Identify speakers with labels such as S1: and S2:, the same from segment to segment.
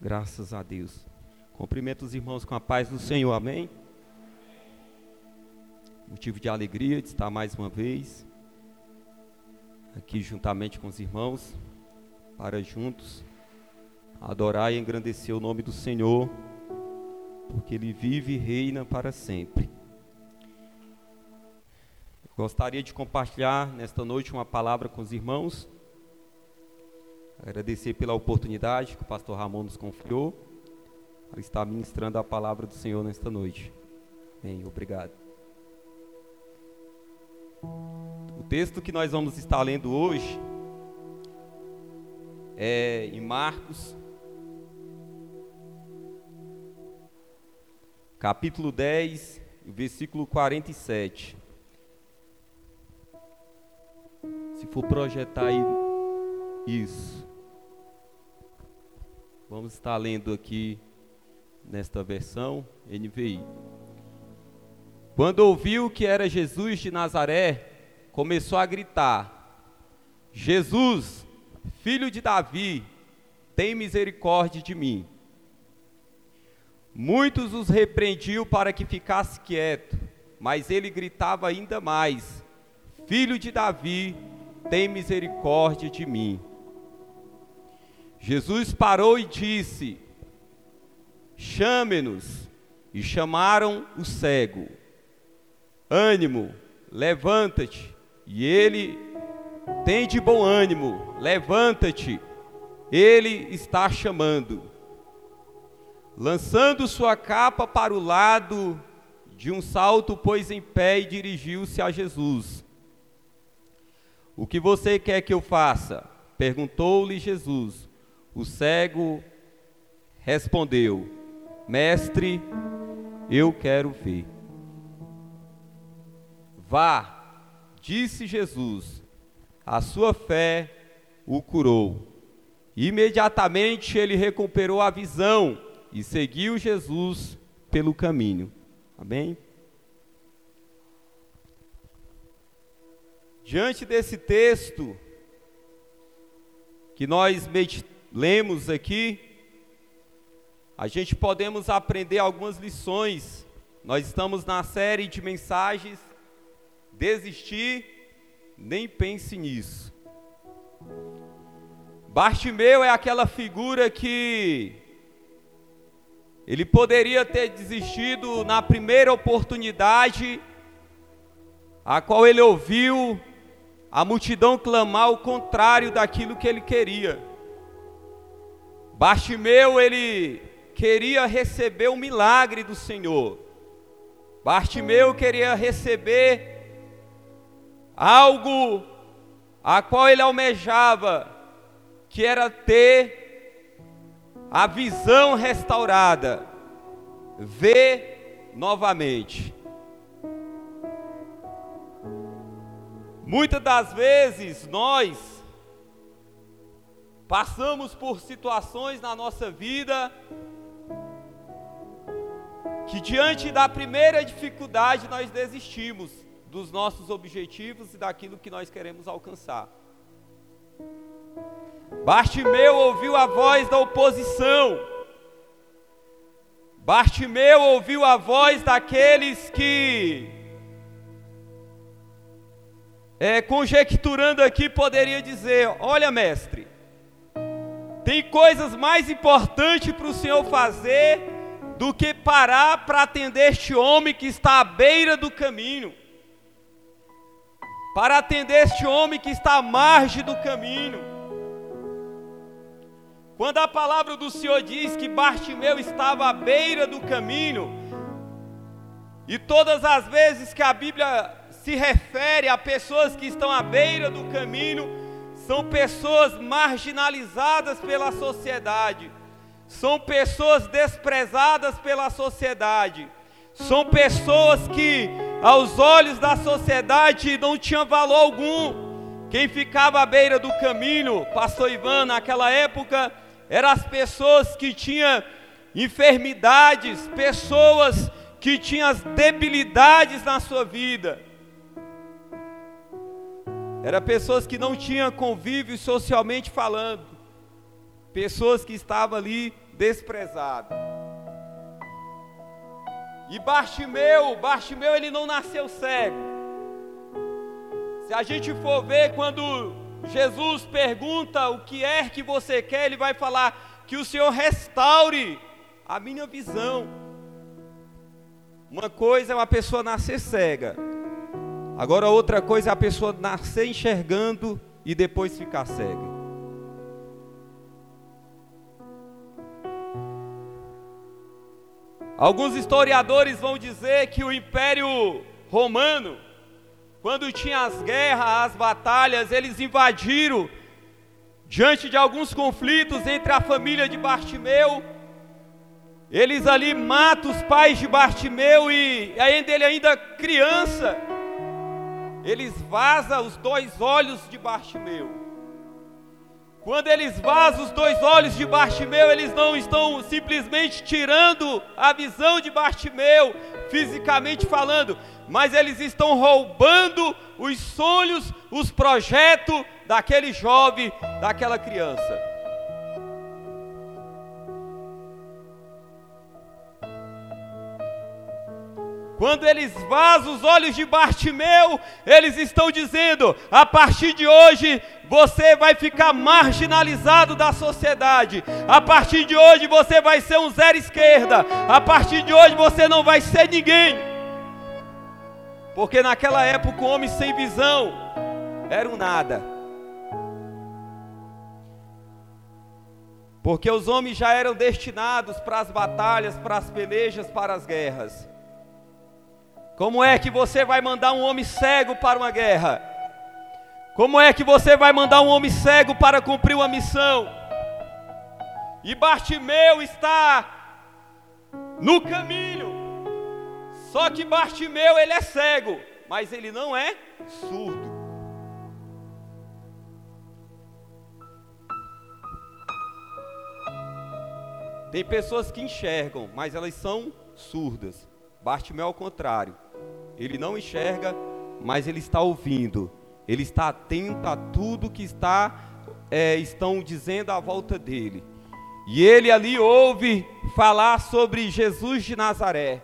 S1: Graças a Deus. Cumprimento os irmãos com a paz do Senhor, amém? Motivo de alegria de estar mais uma vez aqui juntamente com os irmãos, para juntos adorar e engrandecer o nome do Senhor, porque Ele vive e reina para sempre. Gostaria de compartilhar nesta noite uma palavra com os irmãos. Agradecer pela oportunidade que o pastor Ramon nos confiou para estar ministrando a palavra do Senhor nesta noite. Bem, obrigado. O texto que nós vamos estar lendo hoje é em Marcos, capítulo 10, versículo 47. Se for projetar aí, isso. Vamos estar lendo aqui nesta versão NVI. Quando ouviu que era Jesus de Nazaré, começou a gritar: Jesus, filho de Davi, tem misericórdia de mim. Muitos os repreendiam para que ficasse quieto, mas ele gritava ainda mais: Filho de Davi, tem misericórdia de mim. Jesus parou e disse: Chame-nos. E chamaram o cego. Ânimo, levanta-te. E ele tem de bom ânimo, levanta-te. Ele está chamando. Lançando sua capa para o lado, de um salto pôs em pé e dirigiu-se a Jesus. O que você quer que eu faça? Perguntou-lhe Jesus. O cego respondeu: Mestre, eu quero ver. Vá, disse Jesus, a sua fé o curou. Imediatamente ele recuperou a visão e seguiu Jesus pelo caminho. Amém? Diante desse texto que nós lemos aqui, a gente podemos aprender algumas lições. Nós estamos na série de mensagens Desistir, nem pense nisso. Bartimeu é aquela figura que ele poderia ter desistido na primeira oportunidade a qual ele ouviu a multidão clamar o contrário daquilo que ele queria. Bartimeu, ele queria receber o milagre do Senhor. Bartimeu queria receber algo a qual ele almejava, que era ter a visão restaurada, ver novamente. Muitas das vezes nós passamos por situações na nossa vida que diante da primeira dificuldade nós desistimos dos nossos objetivos e daquilo que nós queremos alcançar. Bartimeu ouviu a voz da oposição. Bartimeu ouviu a voz daqueles que é, conjecturando aqui, poderia dizer: Olha, mestre, tem coisas mais importantes para o senhor fazer do que parar para atender este homem que está à beira do caminho, para atender este homem que está à margem do caminho. Quando a palavra do Senhor diz que Bartimeu estava à beira do caminho, e todas as vezes que a Bíblia se refere a pessoas que estão à beira do caminho, são pessoas marginalizadas pela sociedade, são pessoas desprezadas pela sociedade, são pessoas que, aos olhos da sociedade, não tinham valor algum. Quem ficava à beira do caminho, pastor Ivan, naquela época, eram as pessoas que tinham enfermidades, pessoas que tinham debilidades na sua vida. Era pessoas que não tinham convívio socialmente falando. Pessoas que estavam ali desprezado. E Bartimeu, Bartimeu ele não nasceu cego. Se a gente for ver quando Jesus pergunta o que é que você quer, ele vai falar que o Senhor restaure a minha visão. Uma coisa é uma pessoa nascer cega. Agora outra coisa é a pessoa nascer enxergando e depois ficar cega. Alguns historiadores vão dizer que o Império Romano, quando tinha as guerras, as batalhas, eles invadiram diante de alguns conflitos entre a família de Bartimeu. Eles ali matam os pais de Bartimeu e ainda ele ainda criança, eles vazam os dois olhos de Bartimeu. Quando eles vazam os dois olhos de Bartimeu, eles não estão simplesmente tirando a visão de Bartimeu, fisicamente falando, mas eles estão roubando os sonhos, os projetos daquele jovem, daquela criança. Quando eles vazam os olhos de Bartimeu, eles estão dizendo: a partir de hoje você vai ficar marginalizado da sociedade. A partir de hoje você vai ser um zero esquerda. A partir de hoje você não vai ser ninguém. Porque naquela época o homem sem visão era um nada. Porque os homens já eram destinados para as batalhas, para as pelejas, para as guerras. Como é que você vai mandar um homem cego para uma guerra? Como é que você vai mandar um homem cego para cumprir uma missão? E Bartimeu está no caminho. Só que Bartimeu ele é cego, mas ele não é surdo. Tem pessoas que enxergam, mas elas são surdas. Bartimeu ao contrário. Ele não enxerga, mas ele está ouvindo ele está atento a tudo que está é, estão dizendo à volta dele. E ele ali ouve falar sobre Jesus de Nazaré.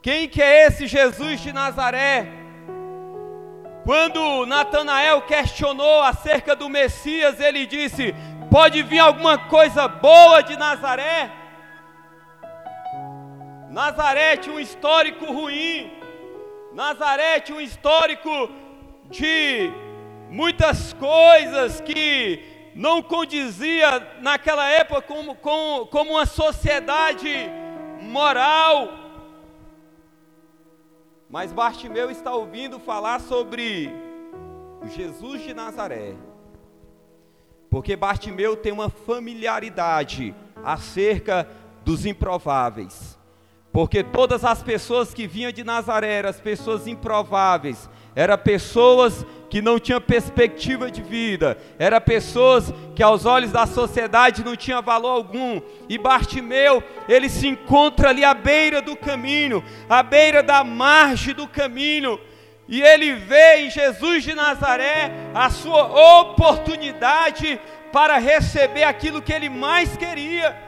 S1: Quem que é esse Jesus de Nazaré? Quando Natanael questionou acerca do Messias, ele disse: Pode vir alguma coisa boa de Nazaré? Nazaré tinha um histórico ruim. Nazaré tinha um histórico de muitas coisas que não condizia naquela época como, como, uma sociedade moral. Mas Bartimeu está ouvindo falar sobre Jesus de Nazaré. Porque Bartimeu tem uma familiaridade acerca dos improváveis. Porque todas as pessoas que vinham de Nazaré eram as pessoas improváveis, era pessoas que não tinham perspectiva de vida, era pessoas que aos olhos da sociedade não tinha valor algum. E Bartimeu, ele se encontra ali à beira do caminho, à beira da margem do caminho, e ele vê em Jesus de Nazaré a sua oportunidade para receber aquilo que ele mais queria.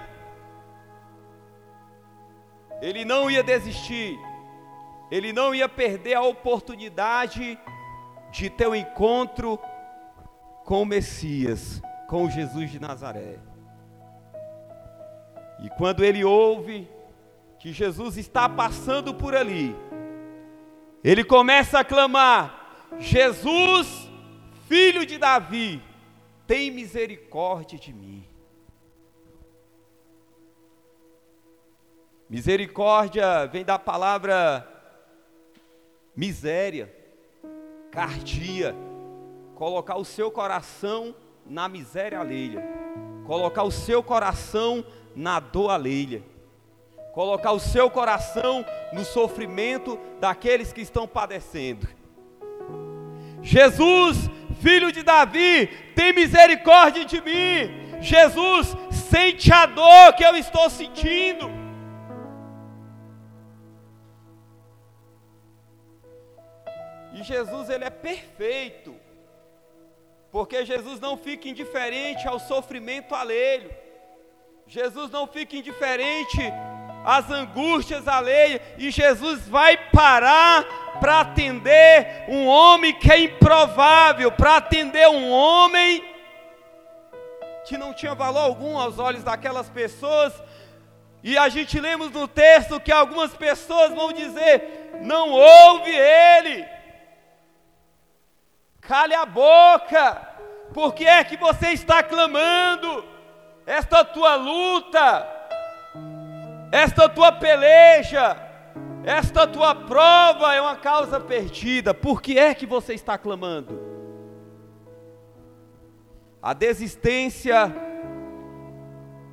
S1: Ele não ia desistir ele não ia perder a oportunidade de ter um encontro com o Messias, com Jesus de Nazaré. E quando ele ouve que Jesus está passando por ali, ele começa a clamar: Jesus, filho de Davi, tem misericórdia de mim. Misericórdia vem da palavra miséria, cardia, colocar o seu coração na miséria alheia, colocar o seu coração na dor alheia, colocar o seu coração no sofrimento daqueles que estão padecendo. Jesus, filho de Davi, tem misericórdia de mim. Jesus, sente a dor que eu estou sentindo. E Jesus ele é perfeito. Porque Jesus não fica indiferente ao sofrimento alheio. Jesus não fica indiferente às angústias alheias, e Jesus vai parar para atender um homem que é improvável, para atender um homem que não tinha valor algum aos olhos daquelas pessoas. E a gente lemos no texto que algumas pessoas vão dizer: não ouve ele, cale a boca, porque é que você está clamando? Esta tua luta, esta tua peleja, esta tua prova é uma causa perdida. Por que é que você está clamando? A desistência,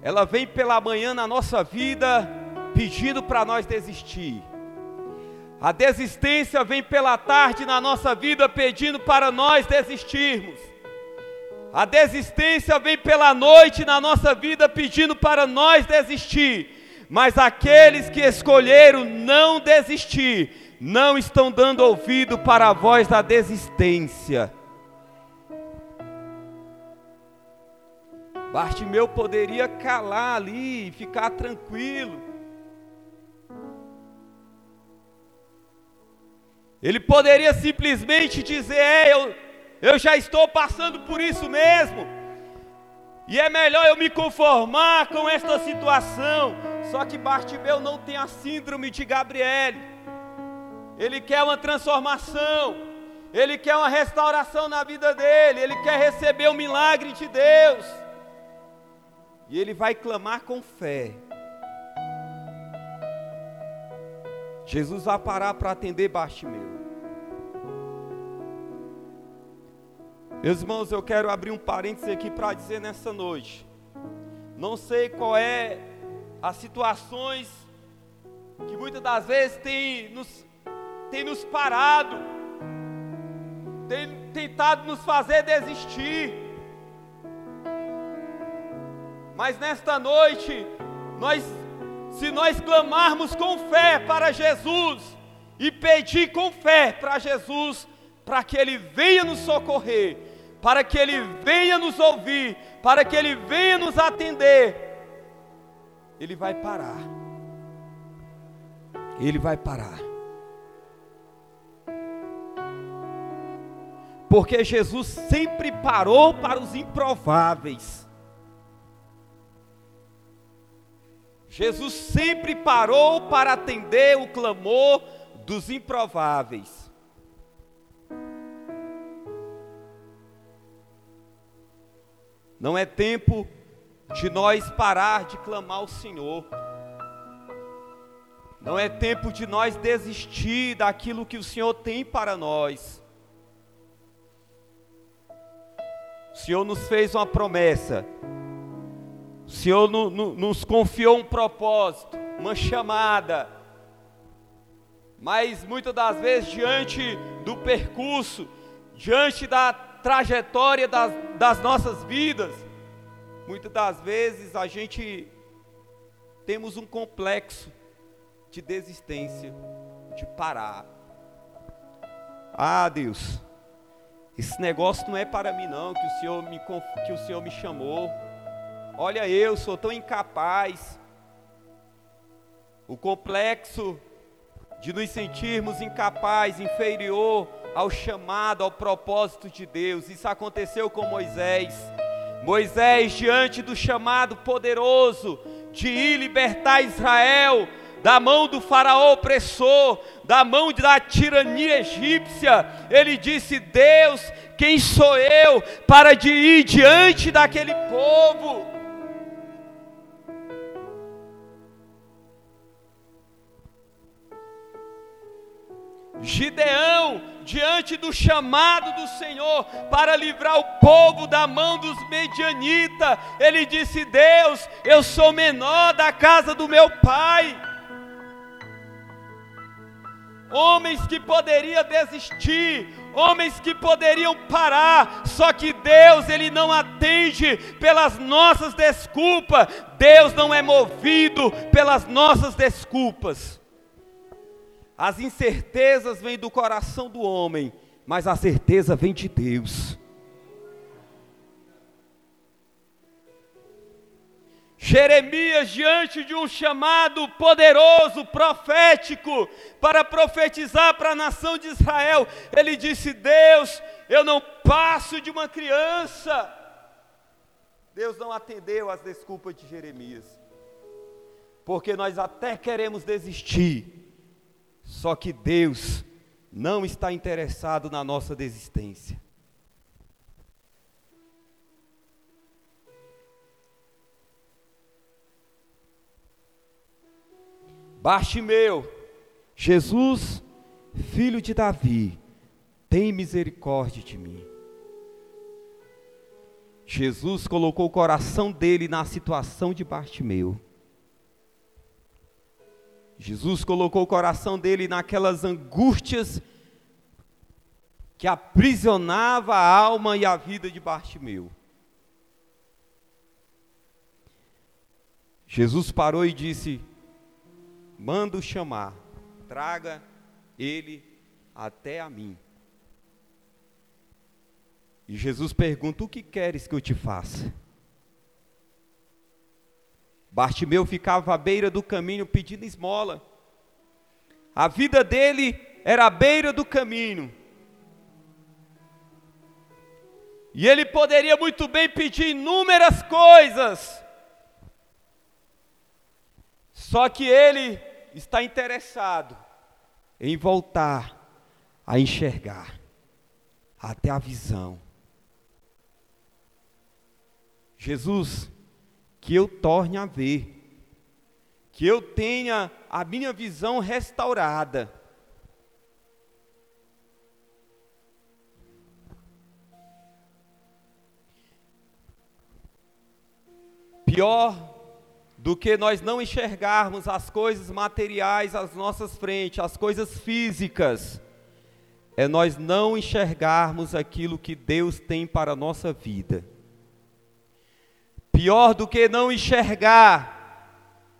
S1: ela vem pela manhã na nossa vida pedindo para nós desistir. A desistência vem pela tarde na nossa vida pedindo para nós desistirmos. A desistência vem pela noite na nossa vida pedindo para nós desistir. Mas aqueles que escolheram não desistir, não estão dando ouvido para a voz da desistência. Bartimeu poderia calar ali e ficar tranquilo. Ele poderia simplesmente dizer: é, eu, eu já estou passando por isso mesmo, e é melhor eu me conformar com esta situação. Só que Bartimeu não tem a síndrome de Gabriele, ele quer uma transformação, ele quer uma restauração na vida dele, ele quer receber o milagre de Deus. E ele vai clamar com fé. Jesus vai parar para atender Bartimeu. Meus irmãos, eu quero abrir um parênteses aqui para dizer nessa noite. Não sei qual é as situações que muitas das vezes tem nos, tem nos parado, tem tentado nos fazer desistir. Mas nesta noite, nós, se nós clamarmos com fé para Jesus e pedir com fé para Jesus, para que Ele venha nos socorrer, para que Ele venha nos ouvir, para que Ele venha nos atender, Ele vai parar. Ele vai parar. Porque Jesus sempre parou para os improváveis. Jesus sempre parou para atender o clamor dos improváveis. Não é tempo de nós parar de clamar ao Senhor. Não é tempo de nós desistir daquilo que o Senhor tem para nós. O Senhor nos fez uma promessa o Senhor no, no, nos confiou um propósito, uma chamada. Mas muitas das vezes, diante do percurso, diante da trajetória das, das nossas vidas, muitas das vezes a gente temos um complexo de desistência, de parar. Ah, Deus, esse negócio não é para mim não, que o Senhor me, que o Senhor me chamou. Olha, eu sou tão incapaz. O complexo de nos sentirmos incapazes, inferior ao chamado, ao propósito de Deus. Isso aconteceu com Moisés. Moisés, diante do chamado poderoso de ir libertar Israel da mão do faraó opressor, da mão da tirania egípcia, ele disse: Deus, quem sou eu para de ir diante daquele povo? Gideão, diante do chamado do Senhor para livrar o povo da mão dos medianitas, ele disse: Deus, eu sou menor da casa do meu pai. Homens que poderiam desistir, homens que poderiam parar, só que Deus, Ele não atende pelas nossas desculpas, Deus não é movido pelas nossas desculpas. As incertezas vêm do coração do homem, mas a certeza vem de Deus. Jeremias, diante de um chamado poderoso, profético, para profetizar para a nação de Israel, ele disse: Deus, eu não passo de uma criança. Deus não atendeu às desculpas de Jeremias, porque nós até queremos desistir, só que Deus não está interessado na nossa desistência. Bartimeu, Jesus, filho de Davi, tem misericórdia de mim. Jesus colocou o coração dele na situação de Bartimeu. Jesus colocou o coração dele naquelas angústias que aprisionava a alma e a vida de Bartimeu. Jesus parou e disse: Mando chamar, traga ele até a mim. E Jesus pergunta: O que queres que eu te faça? Bartimeu ficava à beira do caminho pedindo esmola. A vida dele era à beira do caminho. E ele poderia muito bem pedir inúmeras coisas. Só que ele está interessado em voltar a enxergar até a visão. Jesus, que eu torne a ver, que eu tenha a minha visão restaurada. Pior do que nós não enxergarmos as coisas materiais às nossas frentes, as coisas físicas, é nós não enxergarmos aquilo que Deus tem para a nossa vida. Pior do que não enxergar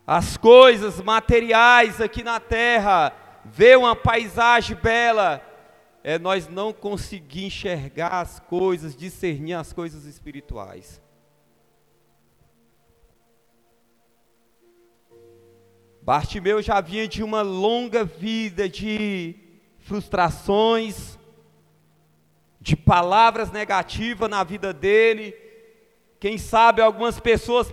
S1: as coisas materiais aqui na terra, ver uma paisagem bela, é nós não conseguir enxergar as coisas, discernir as coisas espirituais. Bartimeu já vinha de uma longa vida de frustrações, de palavras negativas na vida dele, quem sabe algumas pessoas